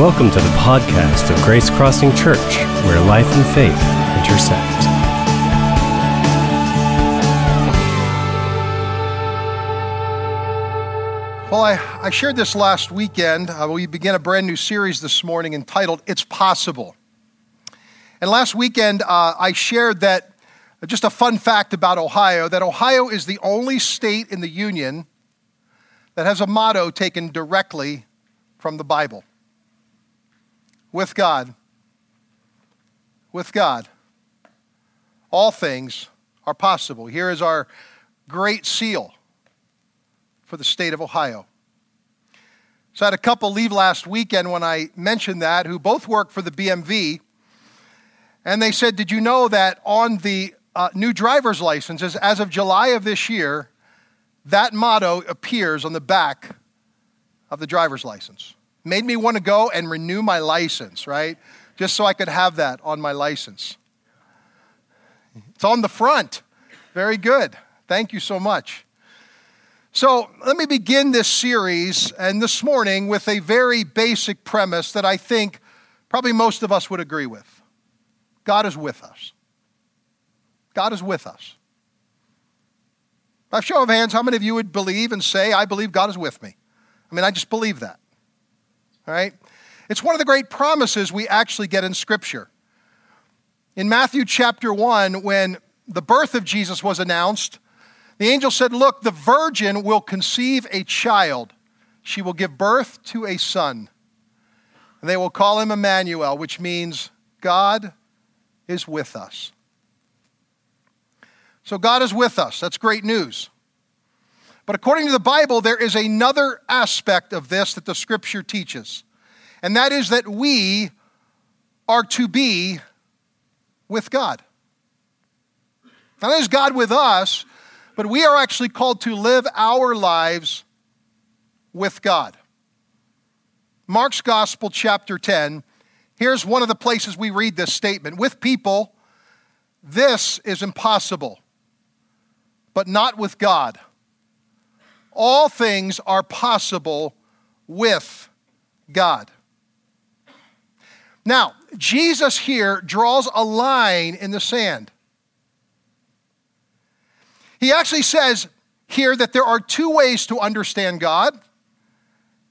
Welcome to the podcast of Grace Crossing Church, where life and faith intersect. Well, I, I shared this last weekend. Uh, we began a brand new series this morning entitled It's Possible. And last weekend, uh, I shared that uh, just a fun fact about Ohio that Ohio is the only state in the Union that has a motto taken directly from the Bible with God. With God. All things are possible. Here is our great seal for the state of Ohio. So I had a couple leave last weekend when I mentioned that who both work for the BMV. And they said, Did you know that on the uh, new driver's licenses, as of July of this year, that motto appears on the back of the driver's license? Made me want to go and renew my license, right? Just so I could have that on my license. It's on the front. Very good. Thank you so much. So let me begin this series and this morning with a very basic premise that I think probably most of us would agree with God is with us. God is with us. By show of hands, how many of you would believe and say, I believe God is with me? I mean, I just believe that. Right? It's one of the great promises we actually get in Scripture. In Matthew chapter 1, when the birth of Jesus was announced, the angel said, Look, the virgin will conceive a child. She will give birth to a son. And they will call him Emmanuel, which means God is with us. So God is with us. That's great news. But according to the Bible, there is another aspect of this that the scripture teaches, and that is that we are to be with God. Not only is God with us, but we are actually called to live our lives with God. Mark's Gospel, chapter 10, here's one of the places we read this statement. With people, this is impossible, but not with God. All things are possible with God. Now, Jesus here draws a line in the sand. He actually says here that there are two ways to understand God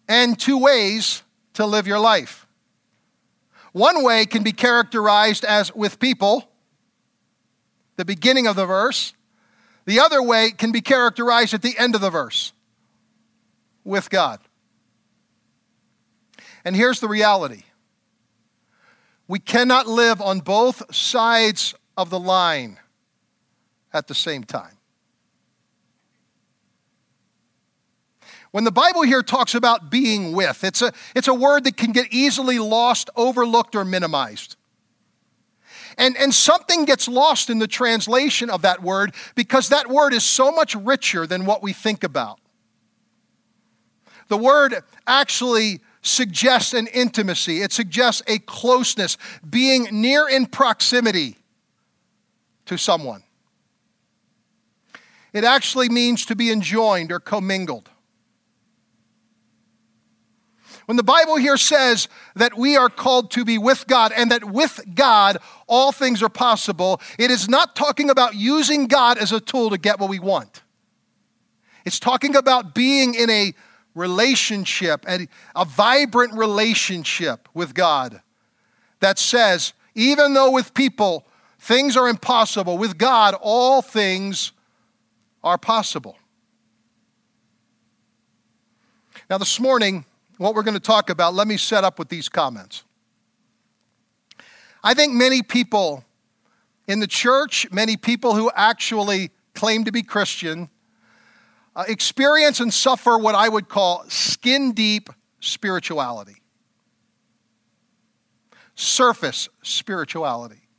and two ways to live your life. One way can be characterized as with people, the beginning of the verse. The other way can be characterized at the end of the verse, with God. And here's the reality we cannot live on both sides of the line at the same time. When the Bible here talks about being with, it's a, it's a word that can get easily lost, overlooked, or minimized. And, and something gets lost in the translation of that word because that word is so much richer than what we think about. The word actually suggests an intimacy, it suggests a closeness, being near in proximity to someone. It actually means to be enjoined or commingled. When the Bible here says that we are called to be with God and that with God all things are possible, it is not talking about using God as a tool to get what we want. It's talking about being in a relationship, a, a vibrant relationship with God that says, even though with people things are impossible, with God all things are possible. Now, this morning, what we're going to talk about, let me set up with these comments. I think many people in the church, many people who actually claim to be Christian, uh, experience and suffer what I would call skin deep spirituality, surface spirituality.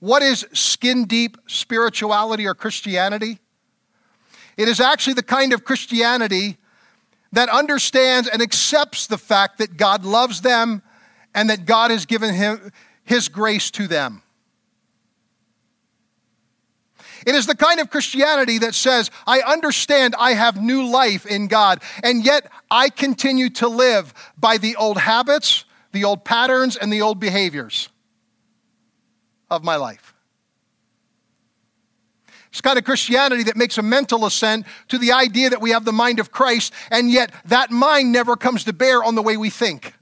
What is skin deep spirituality or Christianity? It is actually the kind of Christianity that understands and accepts the fact that God loves them and that God has given him his grace to them. It is the kind of Christianity that says, I understand I have new life in God, and yet I continue to live by the old habits, the old patterns, and the old behaviors of my life. It's kind of Christianity that makes a mental assent to the idea that we have the mind of Christ, and yet that mind never comes to bear on the way we think.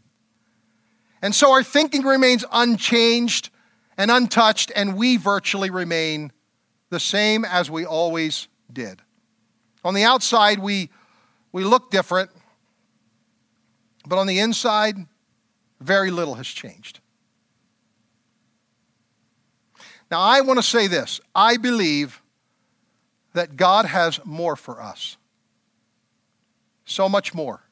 And so our thinking remains unchanged and untouched, and we virtually remain the same as we always did. On the outside, we, we look different, but on the inside, very little has changed. Now, I want to say this I believe that God has more for us. So much more.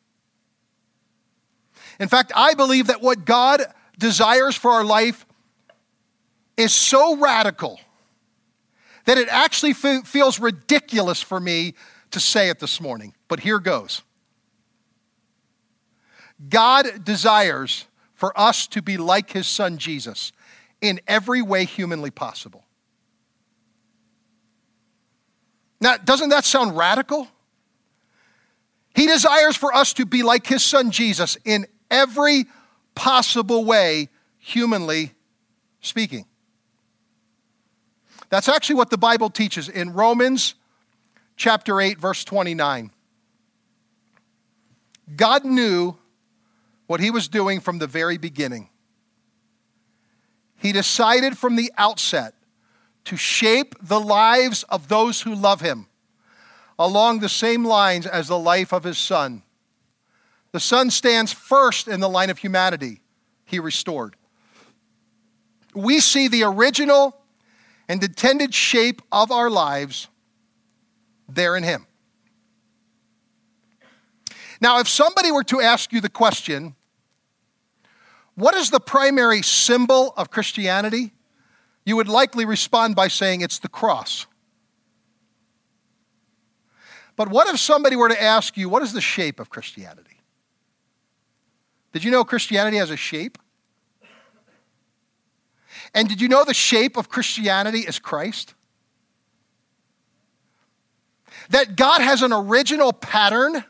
In fact, I believe that what God desires for our life is so radical that it actually f- feels ridiculous for me to say it this morning. But here goes God desires for us to be like his son Jesus in every way humanly possible. Now, doesn't that sound radical? He desires for us to be like his son Jesus in every possible way, humanly speaking. That's actually what the Bible teaches in Romans chapter 8, verse 29. God knew what he was doing from the very beginning. He decided from the outset to shape the lives of those who love him along the same lines as the life of his son. The son stands first in the line of humanity he restored. We see the original and intended shape of our lives there in Him. Now, if somebody were to ask you the question, what is the primary symbol of Christianity? You would likely respond by saying it's the cross. But what if somebody were to ask you, what is the shape of Christianity? Did you know Christianity has a shape? And did you know the shape of Christianity is Christ? That God has an original pattern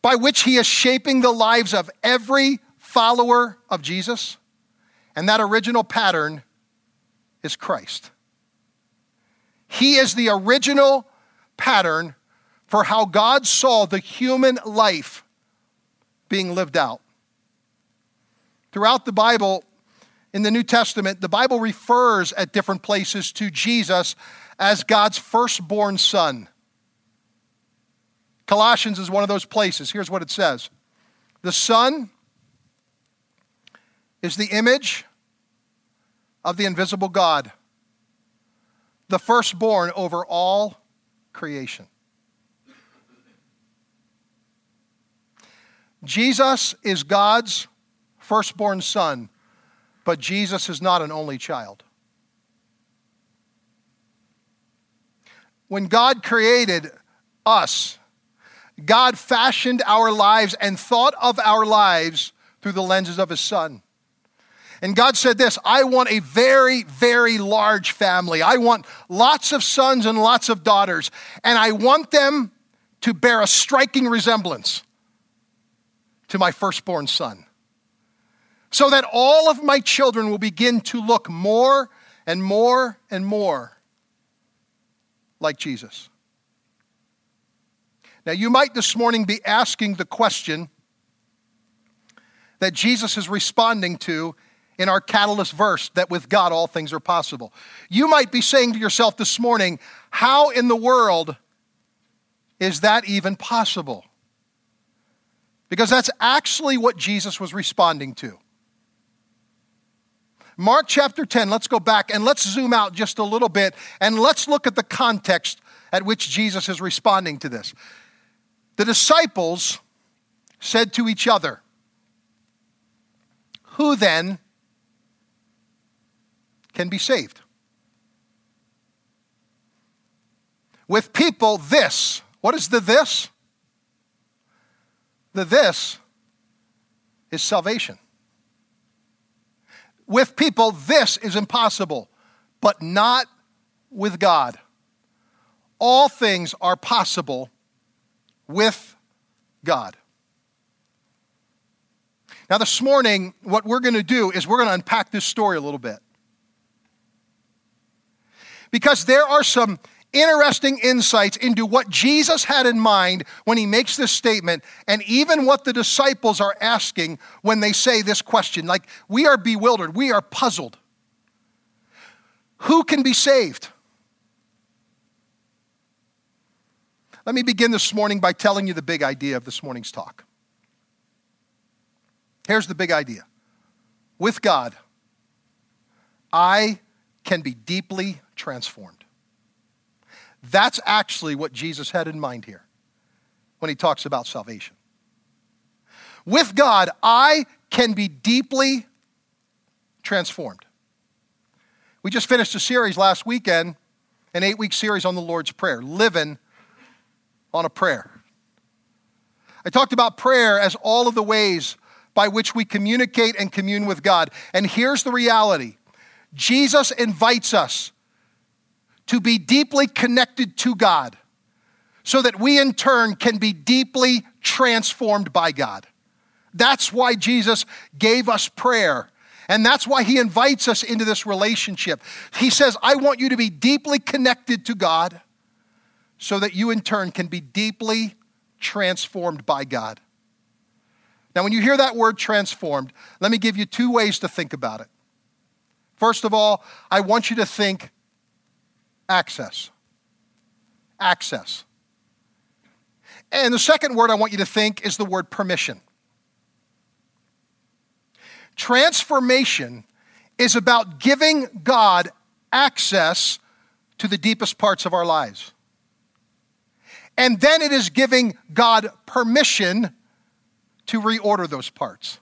by which He is shaping the lives of every follower of Jesus. And that original pattern is Christ. He is the original pattern for how God saw the human life being lived out. Throughout the Bible, in the New Testament, the Bible refers at different places to Jesus as God's firstborn son. Colossians is one of those places. Here's what it says The Son is the image of the invisible God, the firstborn over all creation. Jesus is God's firstborn son but Jesus is not an only child. When God created us, God fashioned our lives and thought of our lives through the lenses of His Son. And God said this I want a very, very large family. I want lots of sons and lots of daughters. And I want them to bear a striking resemblance to my firstborn son so that all of my children will begin to look more and more and more like Jesus. Now, you might this morning be asking the question that Jesus is responding to in our catalyst verse that with God all things are possible. You might be saying to yourself this morning, how in the world is that even possible? Because that's actually what Jesus was responding to. Mark chapter 10, let's go back and let's zoom out just a little bit and let's look at the context at which Jesus is responding to this. The disciples said to each other, Who then can be saved? With people, this. What is the this? The this is salvation with people, this is impossible, but not with God. All things are possible with God. Now, this morning, what we're going to do is we're going to unpack this story a little bit. Because there are some interesting insights into what Jesus had in mind when he makes this statement, and even what the disciples are asking when they say this question. Like, we are bewildered, we are puzzled. Who can be saved? Let me begin this morning by telling you the big idea of this morning's talk. Here's the big idea with God, I can be deeply transformed. That's actually what Jesus had in mind here when he talks about salvation. With God, I can be deeply transformed. We just finished a series last weekend, an eight week series on the Lord's Prayer, living on a prayer. I talked about prayer as all of the ways by which we communicate and commune with God. And here's the reality Jesus invites us to be deeply connected to God so that we in turn can be deeply transformed by God. That's why Jesus gave us prayer. And that's why he invites us into this relationship. He says, I want you to be deeply connected to God so that you in turn can be deeply transformed by God. Now, when you hear that word transformed, let me give you two ways to think about it. First of all, I want you to think access. Access. And the second word I want you to think is the word permission. Transformation is about giving God access to the deepest parts of our lives. And then it is giving God permission to reorder those parts.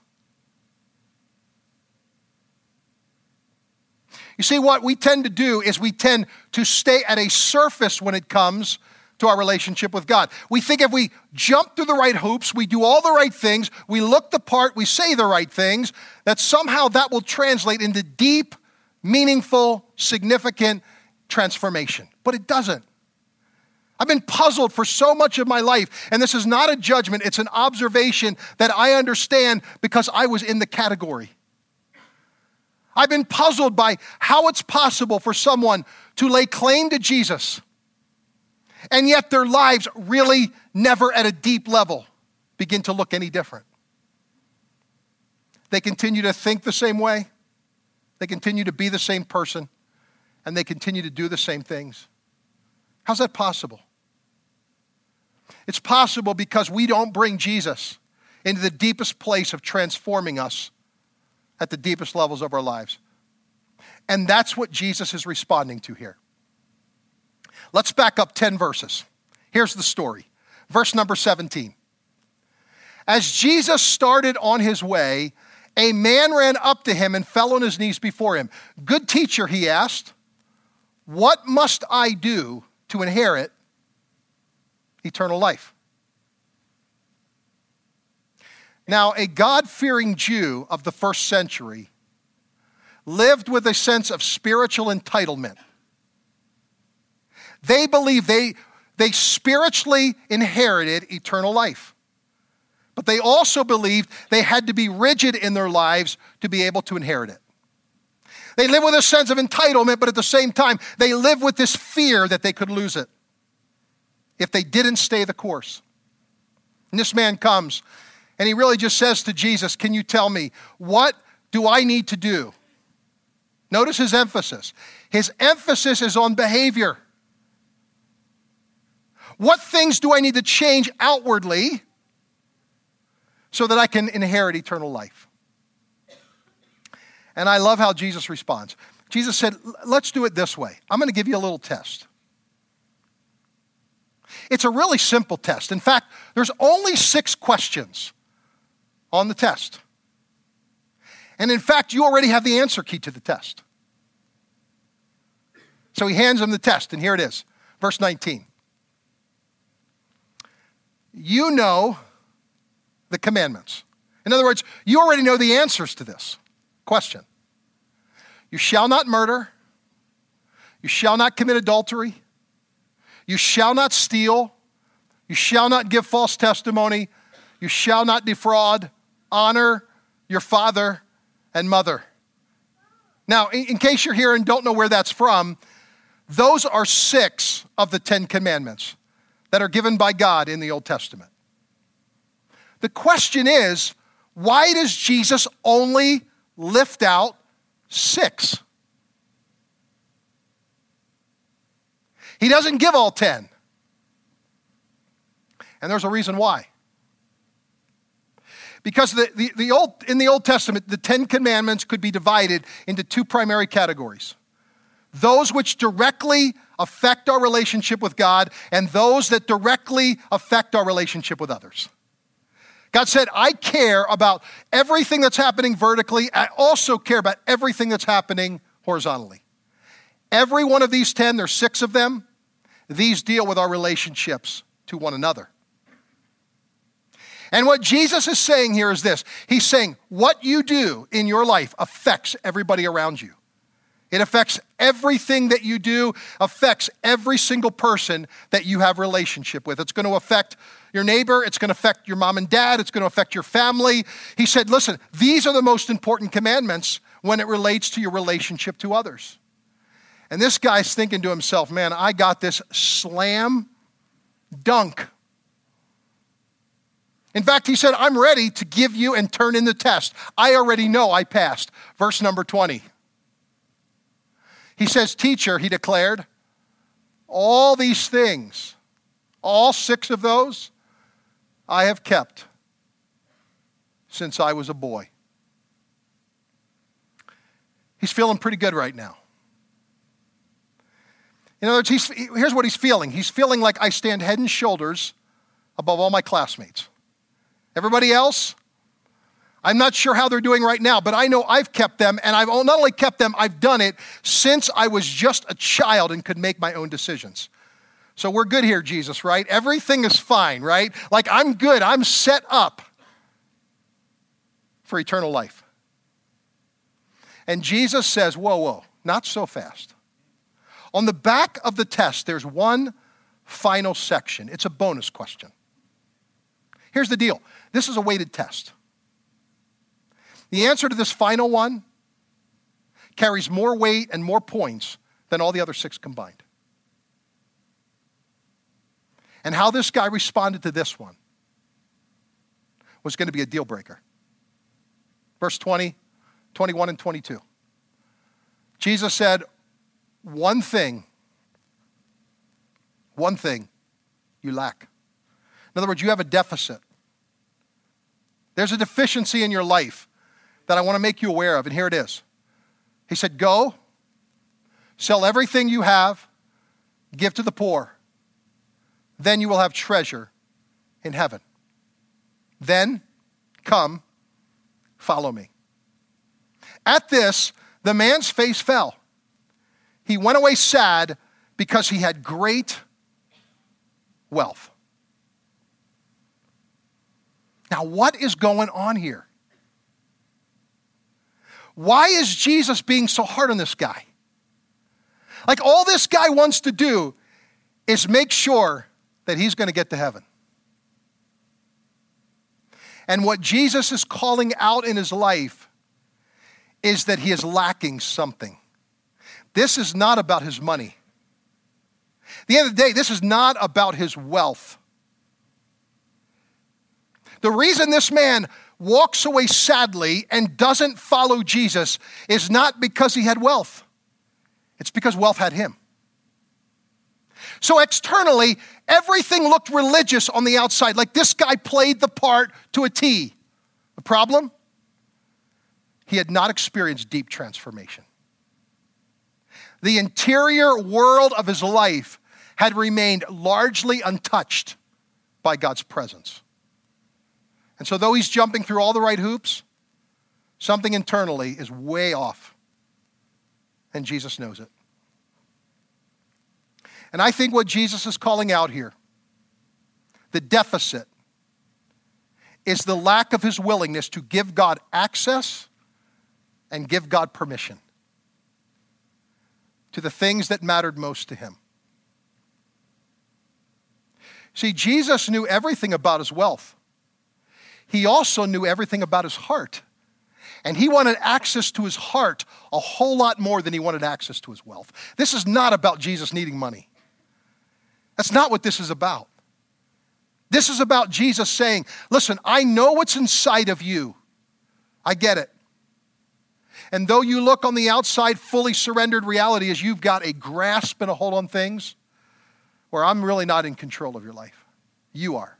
You see, what we tend to do is we tend to stay at a surface when it comes to our relationship with God. We think if we jump through the right hoops, we do all the right things, we look the part, we say the right things, that somehow that will translate into deep, meaningful, significant transformation. But it doesn't. I've been puzzled for so much of my life, and this is not a judgment, it's an observation that I understand because I was in the category. I've been puzzled by how it's possible for someone to lay claim to Jesus, and yet their lives really never at a deep level begin to look any different. They continue to think the same way, they continue to be the same person, and they continue to do the same things. How's that possible? It's possible because we don't bring Jesus into the deepest place of transforming us at the deepest levels of our lives. And that's what Jesus is responding to here. Let's back up 10 verses. Here's the story. Verse number 17. As Jesus started on his way, a man ran up to him and fell on his knees before him. Good teacher, he asked, what must I do to inherit eternal life. Now, a God fearing Jew of the first century lived with a sense of spiritual entitlement. They believed they, they spiritually inherited eternal life. But they also believed they had to be rigid in their lives to be able to inherit it. They live with a sense of entitlement, but at the same time, they live with this fear that they could lose it if they didn't stay the course. And this man comes and he really just says to Jesus, Can you tell me, what do I need to do? Notice his emphasis. His emphasis is on behavior. What things do I need to change outwardly so that I can inherit eternal life? And I love how Jesus responds. Jesus said, Let's do it this way. I'm going to give you a little test. It's a really simple test. In fact, there's only six questions on the test. And in fact, you already have the answer key to the test. So he hands him the test, and here it is. Verse 19. You know the commandments. In other words, you already know the answers to this question. You shall not murder. You shall not commit adultery. You shall not steal. You shall not give false testimony. You shall not defraud. Honor your father and mother. Now, in, case you're here and don't know where that's from, those are six of the Ten Commandments that are given by God in the Old Testament. The question is why does Jesus only lift out six? He doesn't give all 10. And there's a reason why. Because the, the, the old, in the Old Testament, the Ten Commandments could be divided into two primary categories those which directly affect our relationship with God, and those that directly affect our relationship with others. God said, I care about everything that's happening vertically. I also care about everything that's happening horizontally. Every one of these 10, there's six of them, these deal with our relationships to one another. And what Jesus is saying here is this He's saying, what you do in your life affects everybody around you. It affects everything that you do, affects every single person that you have relationship with. It's going to affect your neighbor, it's going to affect your mom and dad, it's going to affect your family. He said, "Listen, these are the most important commandments when it relates to your relationship to others." And this guy's thinking to himself, "Man, I got this slam dunk in fact, he said, I'm ready to give you and turn in the test. I already know I passed. Verse number 20. He says, Teacher, he declared, all these things, all six of those, I have kept since I was a boy. He's feeling pretty good right now. In other words, here's what he's feeling. He's feeling like I stand head and shoulders above all my classmates. Everybody else? I'm not sure how they're doing right now, but I know I've kept them, and I've not only kept them, I've done it since I was just a child and could make my own decisions. So we're good here, Jesus, right? Everything is fine, right? Like I'm good, I'm set up for eternal life. And Jesus says, Whoa, whoa, not so fast. On the back of the test, there's one final section. It's a bonus question. Here's the deal this is a weighted test. The answer to this final one carries more weight and more points than all the other six combined. And how this guy responded to this one was going to be a deal breaker. Verse 20, 21, and 22. Jesus said, One thing, one thing you lack. In other words, you have a deficit. There's a deficiency in your life that I want to make you aware of, and here it is. He said, Go, sell everything you have, give to the poor. Then you will have treasure in heaven. Then come, follow me. At this, the man's face fell. He went away sad because he had great wealth. Now, what is going on here? Why is Jesus being so hard on this guy? Like, all this guy wants to do is make sure that he's going to get to heaven. And what Jesus is calling out in his life is that he is lacking something. This is not about his money. At the end of the day, this is not about his wealth. The reason this man walks away sadly and doesn't follow Jesus is not because he had wealth, it's because wealth had him. So externally, everything looked religious on the outside, like this guy played the part to a T. The problem? He had not experienced deep transformation. The interior world of his life had remained largely untouched by God's presence. And so, though he's jumping through all the right hoops, something internally is way off. And Jesus knows it. And I think what Jesus is calling out here, the deficit, is the lack of his willingness to give God access and give God permission to the things that mattered most to him. See, Jesus knew everything about his wealth. He also knew everything about his heart. And he wanted access to his heart a whole lot more than he wanted access to his wealth. This is not about Jesus needing money. That's not what this is about. This is about Jesus saying, Listen, I know what's inside of you. I get it. And though you look on the outside fully surrendered, reality is you've got a grasp and a hold on things where I'm really not in control of your life. You are.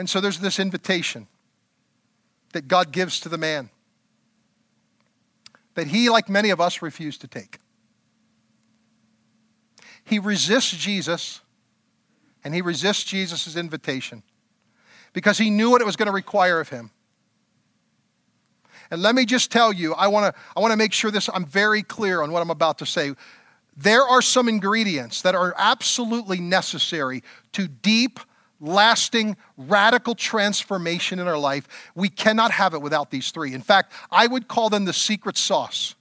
And so there's this invitation that God gives to the man that he, like many of us, refused to take. He resists Jesus and he resists Jesus' invitation because he knew what it was going to require of him. And let me just tell you, I want to I want to make sure this I'm very clear on what I'm about to say. There are some ingredients that are absolutely necessary to deep, lasting, radical transformation in our life. We cannot have it without these three. In fact, I would call them the secret sauce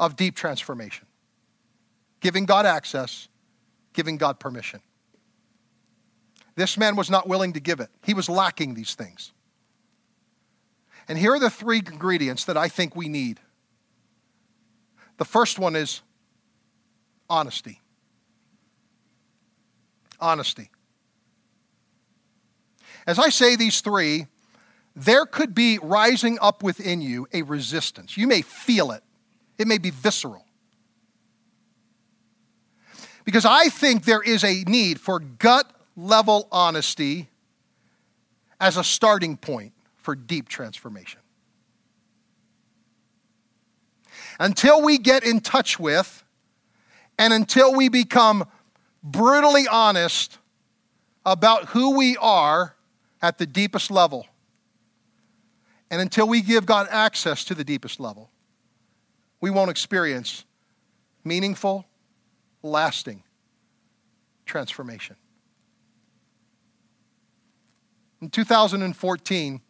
of deep transformation giving God access, giving God permission. This man was not willing to give it, he was lacking these things. And here are the three ingredients that I think we need. The first one is honesty. Honesty. As I say these three, there could be rising up within you a resistance. You may feel it, it may be visceral. Because I think there is a need for gut level honesty as a starting point for deep transformation. Until we get in touch with and until we become brutally honest about who we are at the deepest level, and until we give God access to the deepest level, we won't experience meaningful, lasting transformation. In 2014,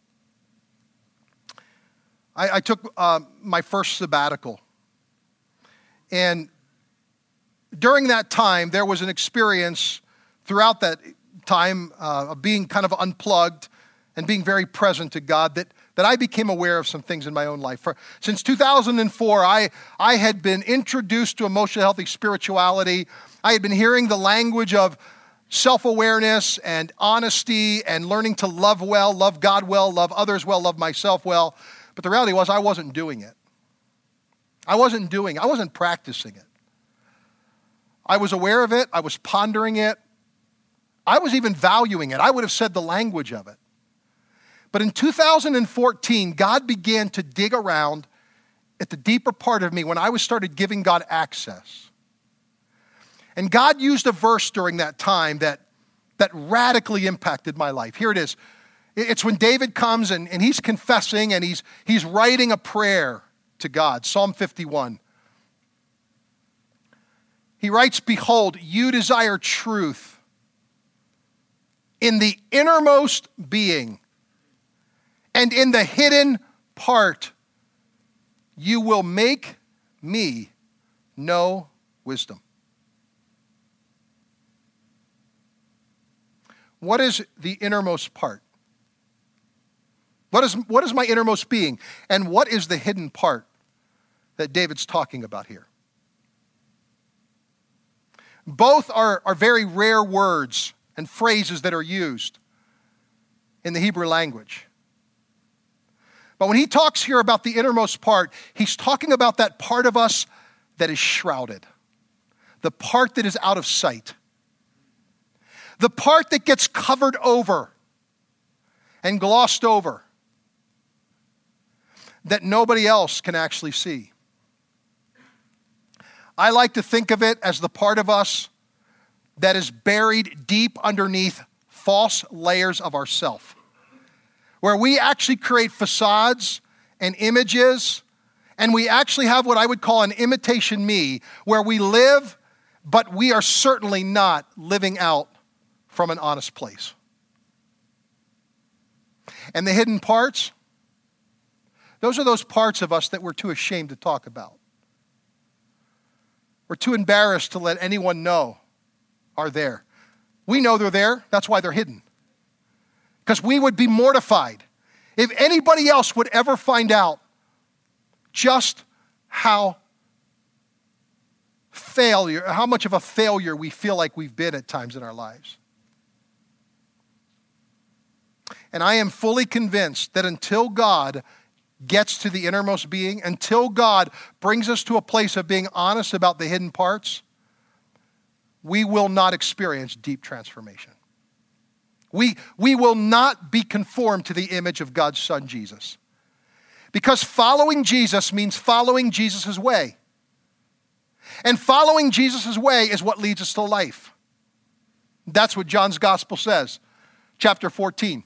I, I took uh, my first sabbatical. And during that time, there was an experience throughout that time uh, of being kind of unplugged and being very present to God that, that I became aware of some things in my own life. For, since 2004, I, I had been introduced to emotional healthy spirituality. I had been hearing the language of self awareness and honesty and learning to love well, love God well, love others well, love myself well. But the reality was, I wasn't doing it. I wasn't doing I wasn't practicing it. I was aware of it, I was pondering it, I was even valuing it. I would have said the language of it. But in 2014, God began to dig around at the deeper part of me when I was started giving God access. And God used a verse during that time that, that radically impacted my life. Here it is. It's when David comes and, and he's confessing and he's, he's writing a prayer to God, Psalm 51. He writes, Behold, you desire truth in the innermost being and in the hidden part. You will make me know wisdom. What is the innermost part? What is, what is my innermost being? And what is the hidden part that David's talking about here? Both are, are very rare words and phrases that are used in the Hebrew language. But when he talks here about the innermost part, he's talking about that part of us that is shrouded, the part that is out of sight, the part that gets covered over and glossed over that nobody else can actually see. I like to think of it as the part of us that is buried deep underneath false layers of ourself, where we actually create facades and images, and we actually have what I would call an imitation me, where we live, but we are certainly not living out from an honest place. And the hidden parts, Those are those parts of us that we're too ashamed to talk about. We're too embarrassed to let anyone know are there. We know they're there, that's why they're hidden. Because we would be mortified if anybody else would ever find out just how failure, how much of a failure we feel like we've been at times in our lives. And I am fully convinced that until God gets to the innermost being, until God brings us to a place of being honest about the hidden parts, we will not experience deep transformation. We, we will not be conformed to the image of God's Son, Jesus. Because following Jesus means following Jesus' way. And following Jesus' way is what leads us to life. That's what John's gospel says, chapter 14.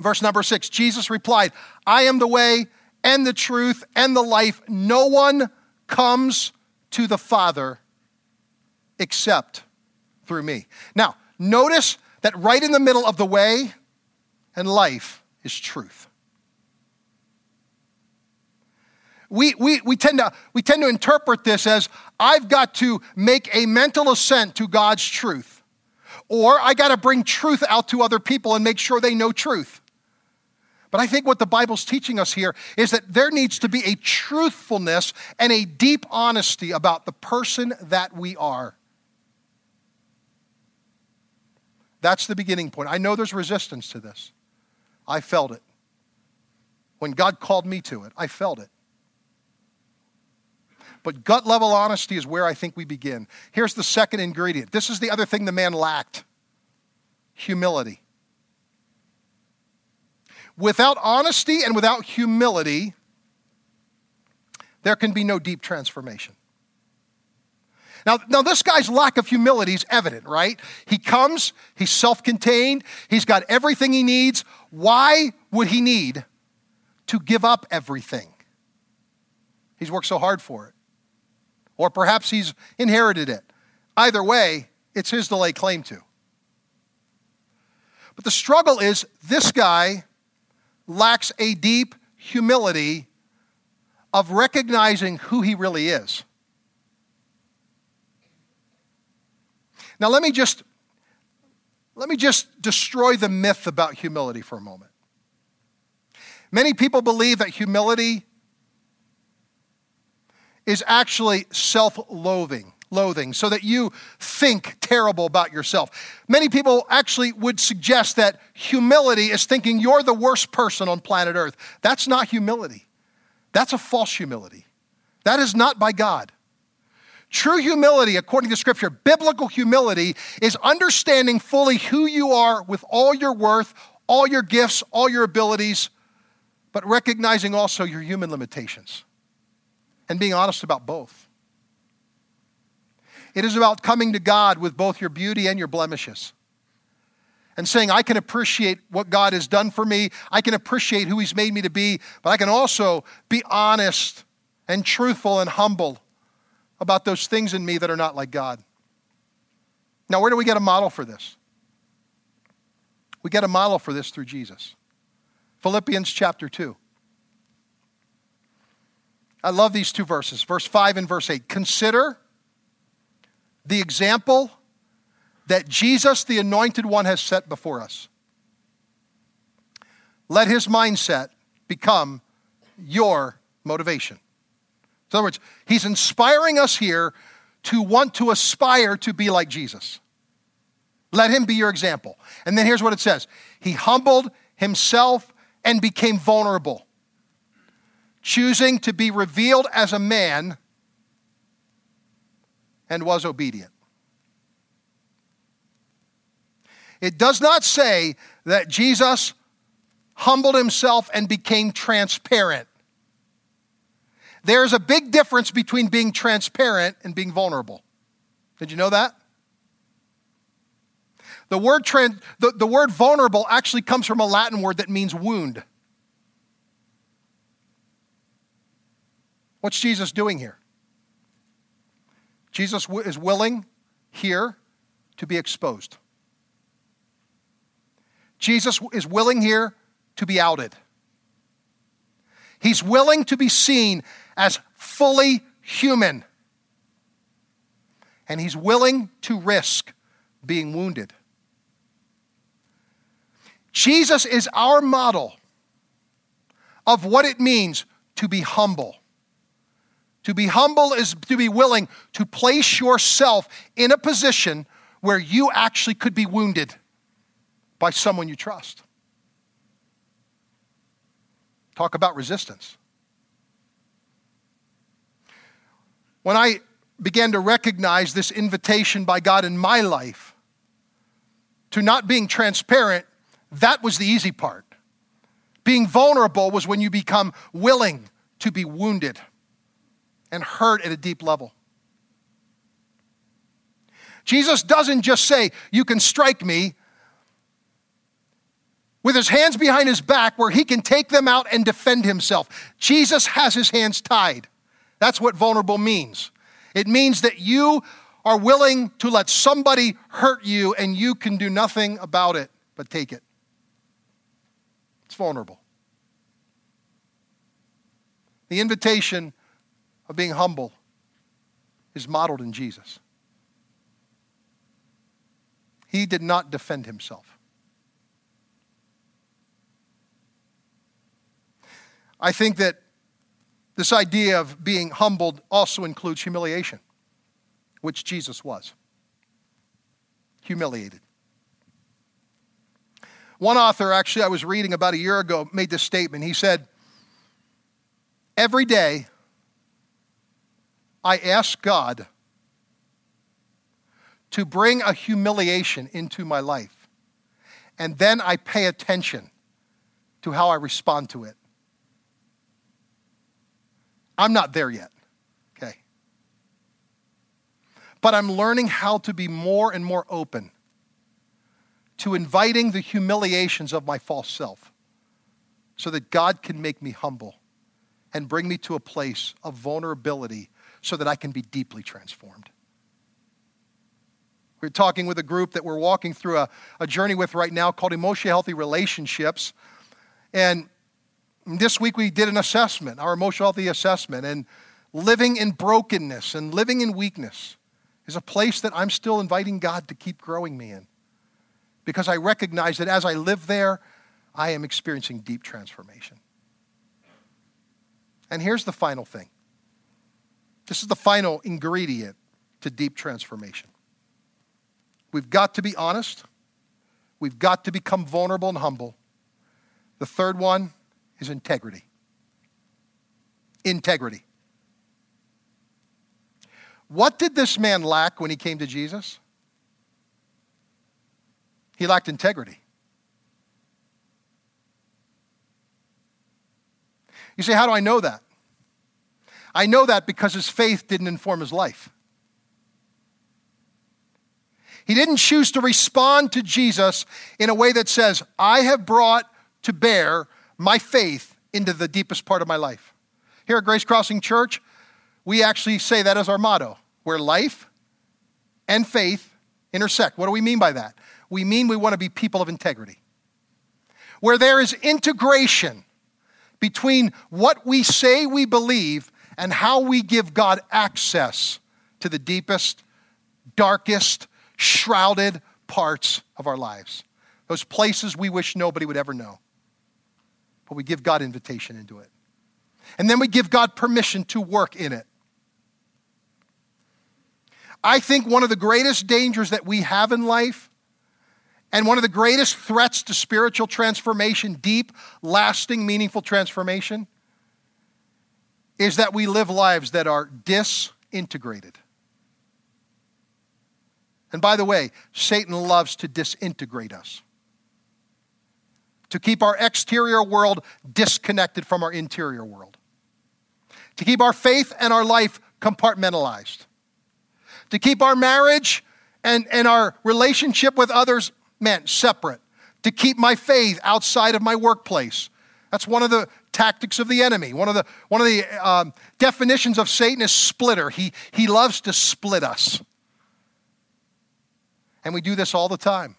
Verse number six Jesus replied, I am the way and the truth and the life. No one comes to the Father except through me. Now, notice that right in the middle of the way and life is truth. We, we, we, tend to, we tend to interpret this as I've got to make a mental assent to God's truth, or I got to bring truth out to other people and make sure they know truth. But I think what the Bible's teaching us here is that there needs to be a truthfulness and a deep honesty about the person that we are. That's the beginning point. I know there's resistance to this. I felt it. When God called me to it, I felt it. But gut level honesty is where I think we begin. Here's the second ingredient. This is the other thing the man lacked humility. Without honesty and without humility, there can be no deep transformation. Now, now, this guy's lack of humility is evident, right? He comes, he's self contained, he's got everything he needs. Why would he need to give up everything? He's worked so hard for it. Or perhaps he's inherited it. Either way, it's his to lay claim to. But the struggle is this guy lacks a deep humility of recognizing who he really is. Now let me just let me just destroy the myth about humility for a moment. Many people believe that humility is actually self-loathing loathing, so that you think terrible about yourself. Many people actually would suggest that humility is thinking you're the worst person on planet Earth. That's not humility, that's a false humility. That is not by God. True humility, according to Scripture, biblical humility, is understanding fully who you are with all your worth, all your gifts, all your abilities, but recognizing also your human limitations and being honest about both. It is about coming to God with both your beauty and your blemishes and saying, I can appreciate what God has done for me. I can appreciate who He's made me to be, but I can also be honest and truthful and humble about those things in me that are not like God. Now, where do we get a model for this? We get a model for this through Jesus. Philippians chapter 2. I love these two verses, verse 5 and verse 8. Consider the example that Jesus, the anointed one, has set before us. Let his mindset become your motivation. In other words, he's inspiring us here to want to aspire to be like Jesus. Let him be your example. And then here's what it says He humbled himself and became vulnerable, choosing to be revealed as a man and was obedient. It does not say that Jesus humbled himself and became transparent. There's a big difference between being transparent and being vulnerable. Did you know that? The word, trans, the, the word vulnerable actually comes from a Latin word that means wound. What's Jesus doing here? Jesus is willing here to be exposed. Jesus is willing here to be outed. He's willing to be seen as fully human. And he's willing to risk being wounded. Jesus is our model of what it means to be humble. To be humble is to be willing to place yourself in a position where you actually could be wounded by someone you trust. Talk about resistance. When I began to recognize this invitation by God in my life to not being transparent, that was the easy part. Being vulnerable was when you become willing to be wounded and hurt at a deep level. Jesus doesn't just say, You can strike me, with his hands behind his back where he can take them out and defend himself. Jesus has his hands tied. That's what vulnerable means. It means that you are willing to let somebody hurt you and you can do nothing about it but take it. It's vulnerable. The invitation of being humble is modeled in Jesus. He did not defend himself. I think that this idea of being humbled also includes humiliation, which Jesus was. Humiliated. One author, actually, I was reading about a year ago, made this statement. He said, Every day I ask God to bring a humiliation into my life, and then I pay attention to how I respond to it. I'm not there yet, okay? But I'm learning how to be more and more open to inviting the humiliations of my false self so that God can make me humble and bring me to a place of vulnerability so that I can be deeply transformed. We're talking with a group that we're walking through a, a journey with right now called Emotionally Healthy Relationships. And this week we did an assessment, our emotional healthy assessment, and living in brokenness and living in weakness is a place that I'm still inviting God to keep growing me in. Because I recognize that as I live there, I am experiencing deep transformation. And here's the final thing this is the final ingredient to deep transformation. We've got to be honest, we've got to become vulnerable and humble. The third one is integrity. Integrity. What did this man lack when he came to Jesus? He lacked integrity. You say, How do I know that? I know that because his faith didn't inform his life. He didn't choose to respond to Jesus in a way that says, I have brought to bear my faith into the deepest part of my life. Here at Grace Crossing Church, we actually say that as our motto where life and faith intersect. What do we mean by that? We mean we want to be people of integrity. Where there is integration between what we say we believe and how we give God access to the deepest, darkest, shrouded parts of our lives. Those places we wish nobody would ever know but we give God invitation into it. And then we give God permission to work in it. I think one of the greatest dangers that we have in life and one of the greatest threats to spiritual transformation, deep, lasting, meaningful transformation, is that we live lives that are disintegrated. And by the way, Satan loves to disintegrate us to keep our exterior world disconnected from our interior world, to keep our faith and our life compartmentalized, to keep our marriage and, and our relationship with others, man, separate, to keep my faith outside of my workplace. That's one of the tactics of the enemy. One of the, one of the um, definitions of Satan is splitter. He, he loves to split us. And we do this all the time.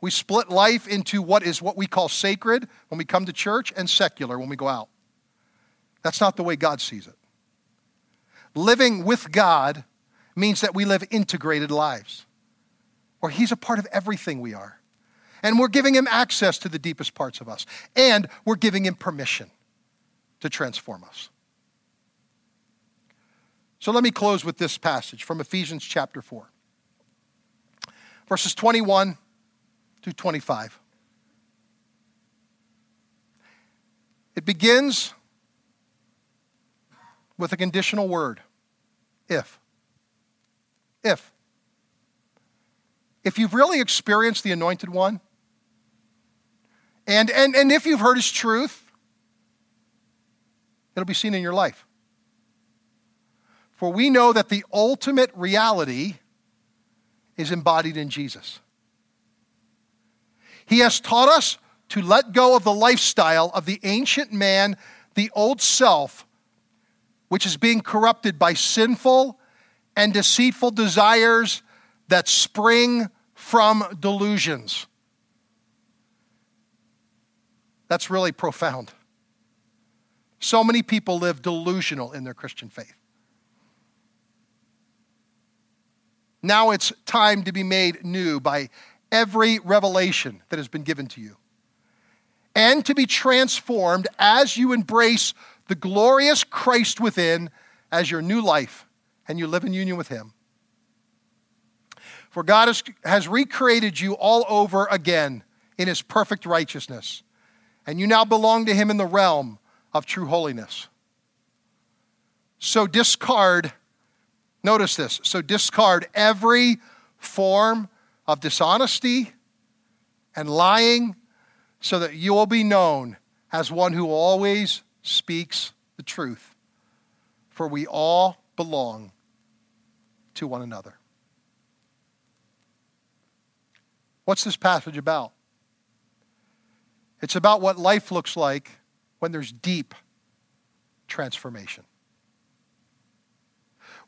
We split life into what is what we call sacred when we come to church and secular when we go out. That's not the way God sees it. Living with God means that we live integrated lives, where He's a part of everything we are. And we're giving Him access to the deepest parts of us, and we're giving Him permission to transform us. So let me close with this passage from Ephesians chapter 4, verses 21 to 25. It begins with a conditional word if. If. If you've really experienced the anointed one, and, and, and if you've heard his truth, it'll be seen in your life. For we know that the ultimate reality is embodied in Jesus. He has taught us to let go of the lifestyle of the ancient man, the old self, which is being corrupted by sinful and deceitful desires that spring from delusions. That's really profound. So many people live delusional in their Christian faith. Now it's time to be made new by every revelation that has been given to you. And to be transformed as you embrace the glorious Christ within as your new life and you live in union with Him. For God has, has recreated you all over again in His perfect righteousness, and you now belong to Him in the realm of true holiness. So discard Notice this. So discard every form of dishonesty and lying so that you will be known as one who always speaks the truth. For we all belong to one another. What's this passage about? It's about what life looks like when there's deep transformation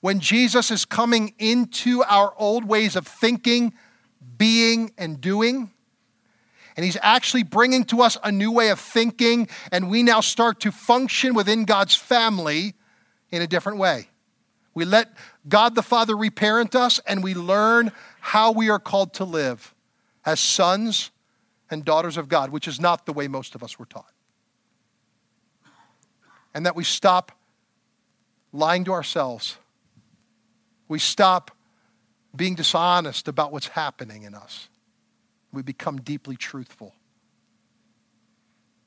when Jesus is coming into our old ways of thinking, being, and doing. And he's actually bringing to us a new way of thinking, and we now start to function within God's family in a different way. We let God the Father reparent us, and we learn how we are called to live as sons and daughters of God, which is not the way most of us were taught. And that we stop lying to ourselves we stop being dishonest about what's happening in us. We become deeply truthful.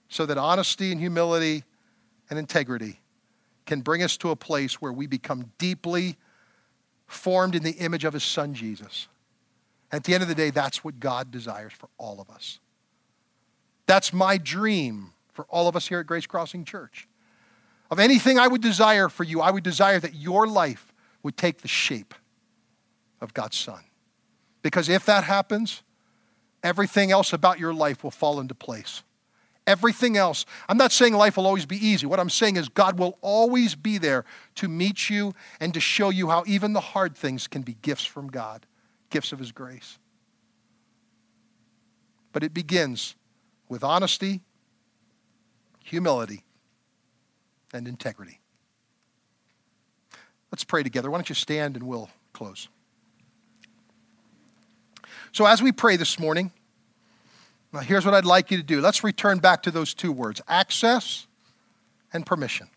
So that honesty and humility and integrity can bring us to a place where we become deeply formed in the image of his son Jesus. At the end of the day, that's what God desires for all of us. That's my dream for all of us here at Grace Crossing Church. Of anything I would desire for you, I would desire that your life would take the shape of God's Son. Because if that happens, everything else about your life will fall into place. Everything else. I'm not saying life will always be easy. What I'm saying is God will always be there to meet you and to show you how even the hard things can be gifts from God, gifts of His grace. But it begins with honesty, humility, and integrity. Let's pray together. Why don't you stand and we'll close. So, as we pray this morning, now here's what I'd like you to do. Let's return back to those two words access and permission.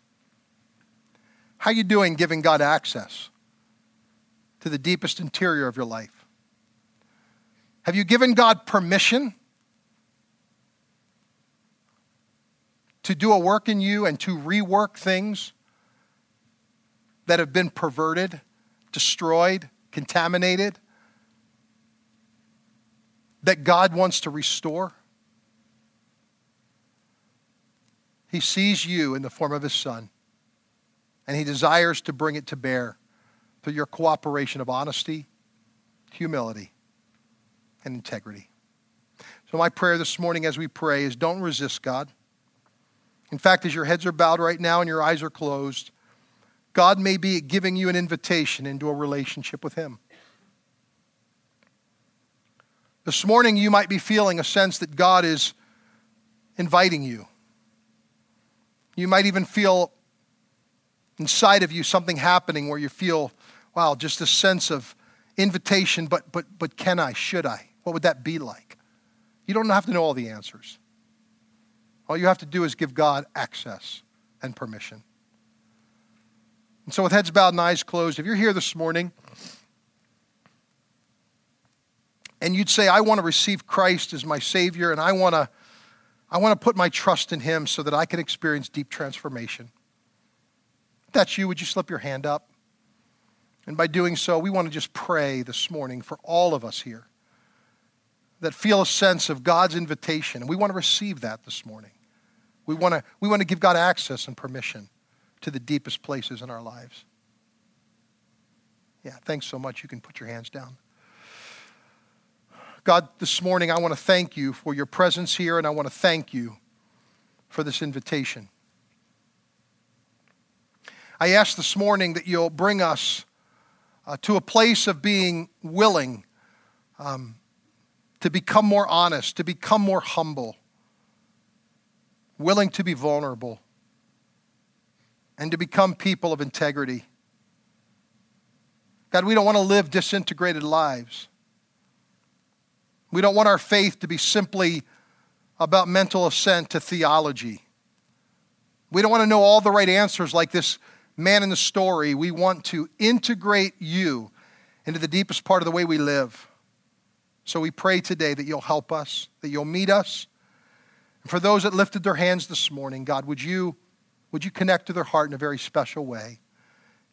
How you doing giving God access to the deepest interior of your life? Have you given God permission to do a work in you and to rework things that have been perverted, destroyed, contaminated, that God wants to restore. He sees you in the form of His Son, and He desires to bring it to bear through your cooperation of honesty, humility, and integrity. So, my prayer this morning as we pray is don't resist God. In fact, as your heads are bowed right now and your eyes are closed, God may be giving you an invitation into a relationship with Him. This morning, you might be feeling a sense that God is inviting you. You might even feel inside of you something happening where you feel, wow, just a sense of invitation, but, but, but can I? Should I? What would that be like? You don't have to know all the answers. All you have to do is give God access and permission. And so, with heads bowed and eyes closed, if you're here this morning and you'd say, I want to receive Christ as my Savior and I want to, I want to put my trust in Him so that I can experience deep transformation. If that's you, would you slip your hand up? And by doing so, we want to just pray this morning for all of us here that feel a sense of God's invitation. And we want to receive that this morning. We want to, we want to give God access and permission to the deepest places in our lives. Yeah, thanks so much. You can put your hands down. God, this morning I want to thank you for your presence here, and I want to thank you for this invitation. I ask this morning that you'll bring us uh, to a place of being willing um, to become more honest, to become more humble, willing to be vulnerable, and to become people of integrity. God, we don't want to live disintegrated lives. We don't want our faith to be simply about mental assent to theology. We don't want to know all the right answers like this man in the story. We want to integrate you into the deepest part of the way we live. So we pray today that you'll help us, that you'll meet us. And for those that lifted their hands this morning, God, would you, would you connect to their heart in a very special way?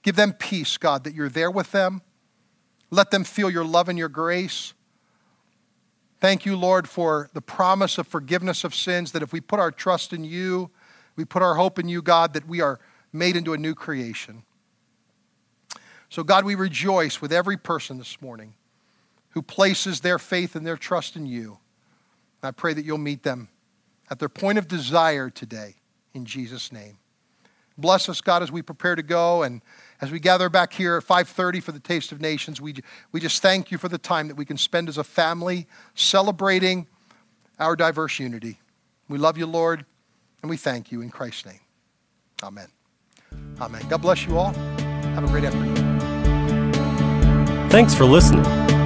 Give them peace, God, that you're there with them. Let them feel your love and your grace. Thank you, Lord, for the promise of forgiveness of sins, that if we put our trust in you, we put our hope in you, God, that we are made into a new creation. So, God, we rejoice with every person this morning who places their faith and their trust in you. And I pray that you'll meet them at their point of desire today in Jesus' name. Bless us, God, as we prepare to go and as we gather back here at 5:30 for the Taste of Nations. We, we just thank you for the time that we can spend as a family celebrating our diverse unity. We love you, Lord, and we thank you in Christ's name. Amen. Amen. God bless you all. Have a great afternoon. Thanks for listening.